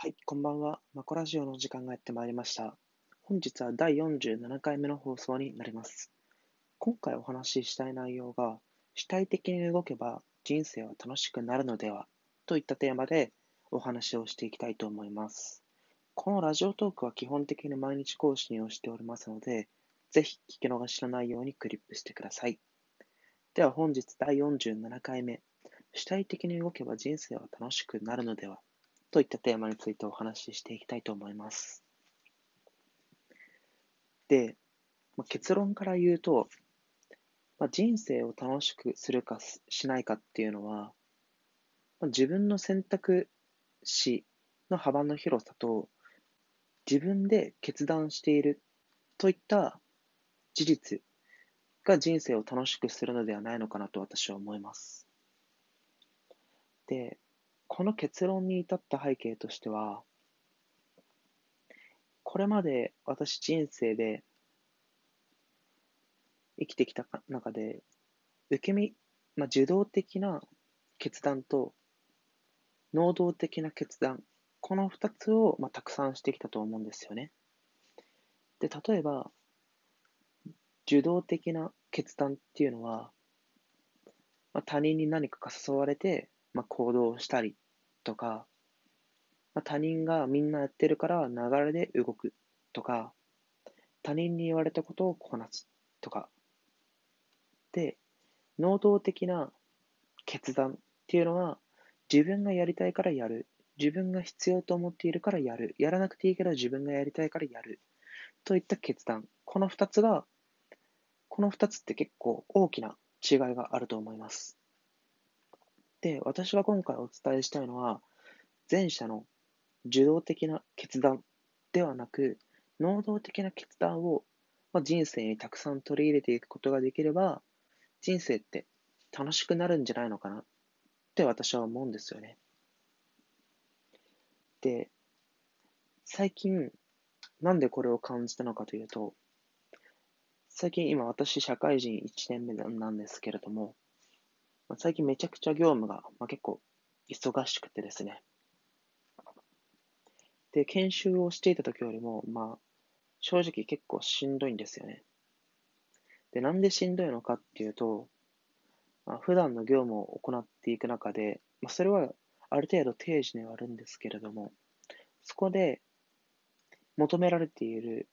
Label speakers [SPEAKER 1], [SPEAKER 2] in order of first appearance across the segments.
[SPEAKER 1] はい、こんばんは。マコラジオの時間がやってまいりました。本日は第47回目の放送になります。今回お話ししたい内容が、主体的に動けば人生は楽しくなるのではといったテーマでお話をしていきたいと思います。このラジオトークは基本的に毎日更新をしておりますので、ぜひ聞き逃しのないようにクリップしてください。では本日第47回目、主体的に動けば人生は楽しくなるのではといったテーマについてお話ししていきたいと思います。で、まあ、結論から言うと、まあ、人生を楽しくするかしないかっていうのは、まあ、自分の選択肢の幅の広さと、自分で決断しているといった事実が人生を楽しくするのではないのかなと私は思います。で、この結論に至った背景としては、これまで私人生で生きてきた中で、受け身、まあ、受動的な決断と能動的な決断、この二つを、まあ、たくさんしてきたと思うんですよね。で、例えば、受動的な決断っていうのは、まあ、他人に何か誘われて、まあ、行動したりとか、まあ、他人がみんなやってるから流れで動くとか、他人に言われたことをこなすとか。で、能動的な決断っていうのは、自分がやりたいからやる。自分が必要と思っているからやる。やらなくていいけど自分がやりたいからやる。といった決断。この二つが、この二つって結構大きな違いがあると思います。で、私が今回お伝えしたいのは、前者の受動的な決断ではなく、能動的な決断を、まあ、人生にたくさん取り入れていくことができれば、人生って楽しくなるんじゃないのかなって私は思うんですよね。で、最近、なんでこれを感じたのかというと、最近今私社会人1年目なんですけれども、最近めちゃくちゃ業務が、まあ、結構忙しくてですね。で、研修をしていた時よりも、まあ、正直結構しんどいんですよね。で、なんでしんどいのかっていうと、まあ、普段の業務を行っていく中で、まあ、それはある程度定時ではあるんですけれども、そこで求められている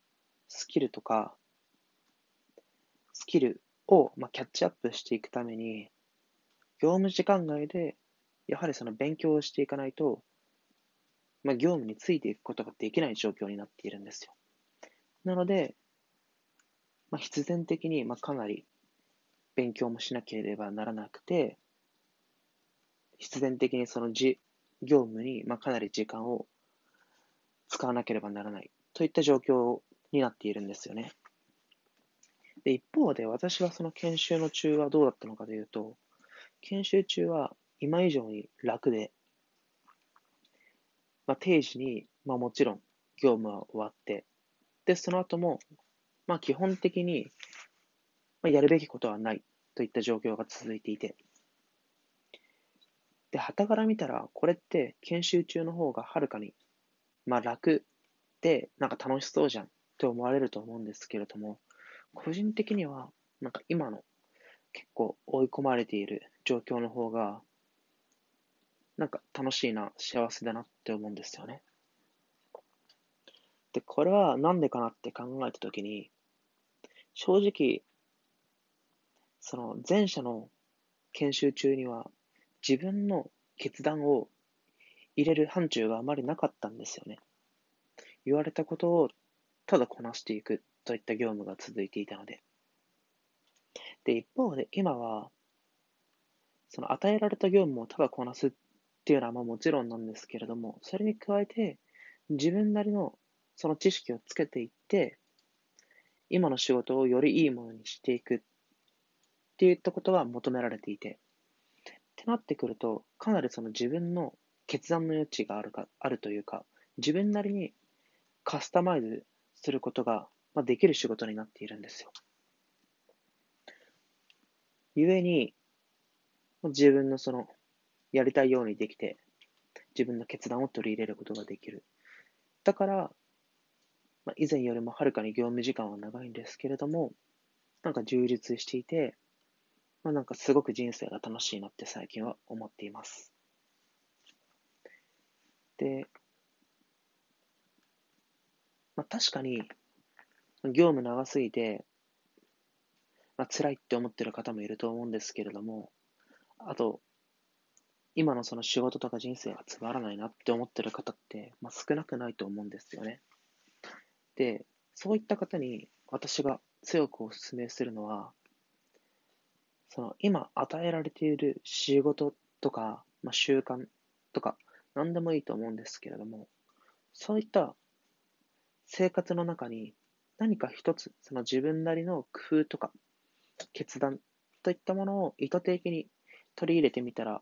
[SPEAKER 1] スキルとか、スキルを、まあ、キャッチアップしていくために、業務時間外で、やはりその勉強をしていかないと、まあ、業務についていくことができない状況になっているんですよ。なので、まあ、必然的に、まあ、かなり勉強もしなければならなくて、必然的にそのじ業務に、まあ、かなり時間を使わなければならないといった状況になっているんですよね。で、一方で私はその研修の中はどうだったのかというと、研修中は今以上に楽で、まあ、定時に、まあ、もちろん業務は終わって、で、その後も、まあ、基本的に、まあ、やるべきことはないといった状況が続いていて、で、旗から見たら、これって研修中の方がはるかに、まあ、楽で、なんか楽しそうじゃんって思われると思うんですけれども、個人的には、なんか今の結構追い込まれている状況の方が、なんか楽しいな、幸せだなって思うんですよね。で、これはなんでかなって考えたときに、正直、その前者の研修中には自分の決断を入れる範疇があまりなかったんですよね。言われたことをただこなしていくといった業務が続いていたので。で、一方で今は、その与えられた業務をただこなすっていうのはまあもちろんなんですけれども、それに加えて自分なりのその知識をつけていって、今の仕事をよりいいものにしていくっていったことが求められていて、ってなってくると、かなりその自分の決断の余地があるか、あるというか、自分なりにカスタマイズすることが、できる仕事になっているんですよ。ゆえに、自分のその、やりたいようにできて、自分の決断を取り入れることができる。だから、まあ、以前よりもはるかに業務時間は長いんですけれども、なんか充実していて、まあ、なんかすごく人生が楽しいなって最近は思っています。で、まあ、確かに、業務長すぎて、まあ、辛いって思ってる方もいると思うんですけれども、あと、今のその仕事とか人生がつまらないなって思ってる方って、まあ、少なくないと思うんですよね。で、そういった方に私が強くお勧めするのは、その今与えられている仕事とか、まあ、習慣とか、何でもいいと思うんですけれども、そういった生活の中に何か一つ、その自分なりの工夫とか決断といったものを意図的に取り入れてみたら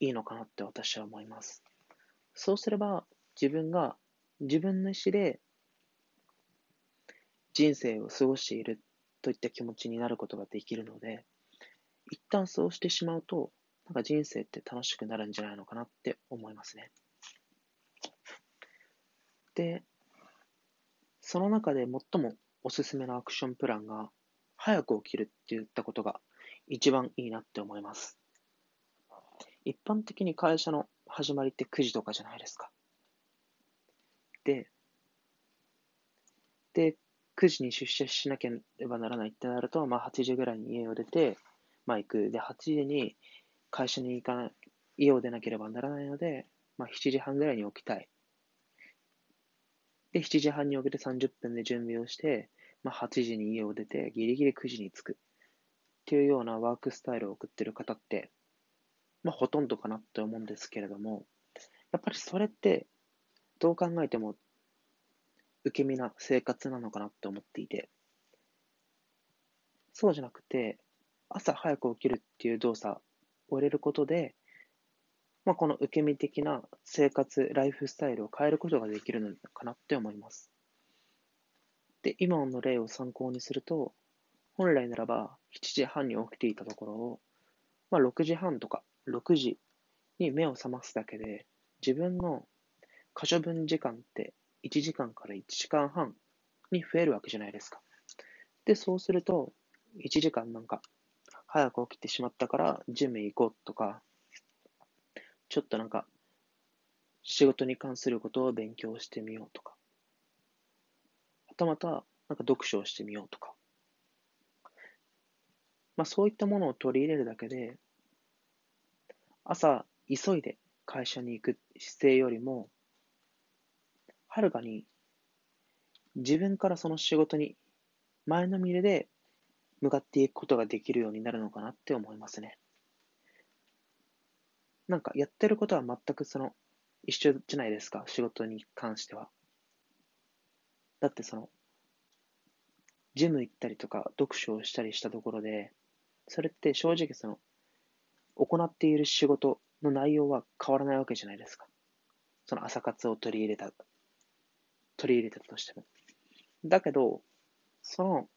[SPEAKER 1] いいのかなって私は思います。そうすれば自分が自分の意思で人生を過ごしているといった気持ちになることができるので、一旦そうしてしまうと、なんか人生って楽しくなるんじゃないのかなって思いますね。で、その中で最もおすすめのアクションプランが、早く起きるって言ったことが一番いいなって思います。一般的に会社の始まりって9時とかじゃないですか。で、で、9時に出社しなければならないってなると、まあ8時ぐらいに家を出て、まあ行く。で、8時に会社に行かない、家を出なければならないので、まあ7時半ぐらいに起きたい。で、7時半に起きて30分で準備をして、まあ、8時に家を出て、ギリギリ9時に着くっていうようなワークスタイルを送ってる方って、まあ、ほとんどかなって思うんですけれども、やっぱりそれって、どう考えても、受け身な生活なのかなって思っていて、そうじゃなくて、朝早く起きるっていう動作を入れることで、まあ、この受け身的な生活、ライフスタイルを変えることができるのかなって思います。で、今の例を参考にすると、本来ならば7時半に起きていたところを、まあ、6時半とか6時に目を覚ますだけで、自分の可処分時間って1時間から1時間半に増えるわけじゃないですか。で、そうすると、1時間なんか早く起きてしまったからジム行こうとか、ちょっとなんか仕事に関することを勉強してみようとか、たまたなんか読書をしてみようとか、まあ、そういったものを取り入れるだけで、朝急いで会社に行く姿勢よりも、はるかに自分からその仕事に前のめりで向かっていくことができるようになるのかなって思いますね。なんかやってることは全くその一緒じゃないですか、仕事に関しては。だってその、ジム行ったりとか、読書をしたりしたところで、それって正直その、行っている仕事の内容は変わらないわけじゃないですか。その朝活を取り入れた、取り入れたとしても。だけど、その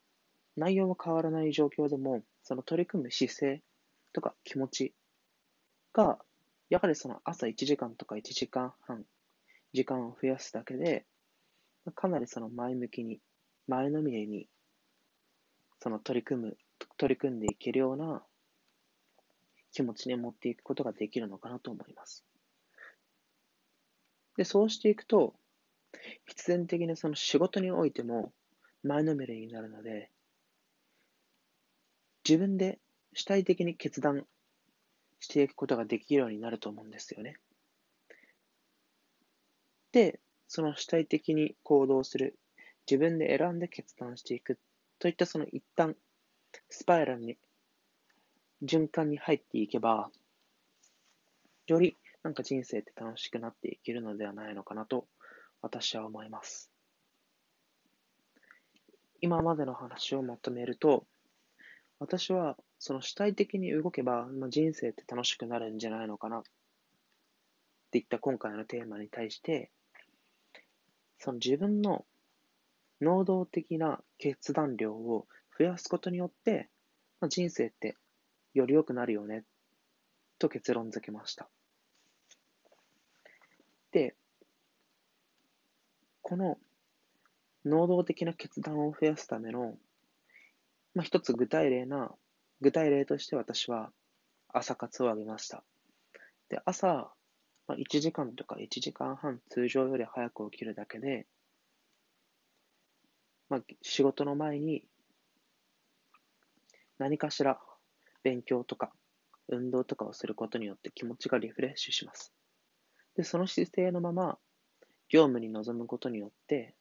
[SPEAKER 1] 内容は変わらない状況でも、その取り組む姿勢とか気持ちが、やはりその朝1時間とか1時間半、時間を増やすだけで、かなりその前向きに、前のめりに、その取り組む、取り組んでいけるような気持ちに持っていくことができるのかなと思います。で、そうしていくと、必然的にその仕事においても前のめりになるので、自分で主体的に決断していくことができるようになると思うんですよね。で、その主体的に行動する、自分で選んで決断していくといったその一旦スパイラルに、循環に入っていけば、よりなんか人生って楽しくなっていけるのではないのかなと私は思います。今までの話をまとめると、私はその主体的に動けば、まあ、人生って楽しくなるんじゃないのかなっていった今回のテーマに対して、その自分の能動的な決断量を増やすことによって、まあ、人生ってより良くなるよね、と結論付けました。で、この能動的な決断を増やすための、まあ、一つ具体例な、具体例として私は朝活を挙げました。で、朝、まあ、1時間とか1時間半通常より早く起きるだけで、まあ、仕事の前に何かしら勉強とか運動とかをすることによって気持ちがリフレッシュします。で、その姿勢のまま業務に臨むことによって、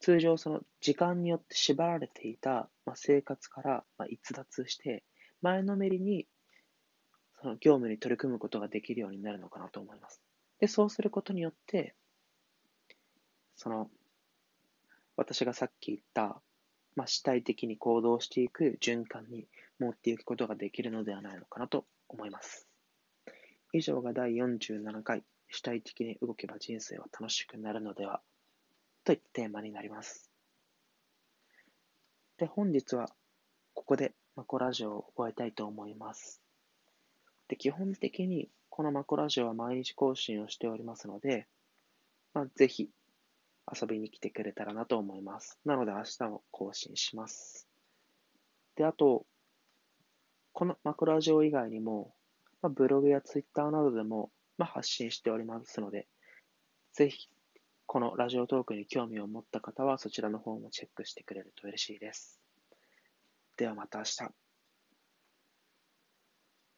[SPEAKER 1] 通常その時間によって縛られていた、まあ、生活からまあ逸脱して、前のめりにその業務に取り組むことができるようになるのかなと思います。で、そうすることによって、その、私がさっき言った、まあ、主体的に行動していく循環に持っていくことができるのではないのかなと思います。以上が第47回、主体的に動けば人生は楽しくなるのではといったテーマになります。で、本日はここでマコラジオを終えたいと思います。で、基本的にこのマコラジオは毎日更新をしておりますので、まあ、ぜひ遊びに来てくれたらなと思います。なので明日も更新します。で、あと、このマクラジオ以外にも、まあ、ブログやツイッターなどでも、まあ、発信しておりますので、ぜひ、このラジオトークに興味を持った方は、そちらの方もチェックしてくれると嬉しいです。ではまた明日。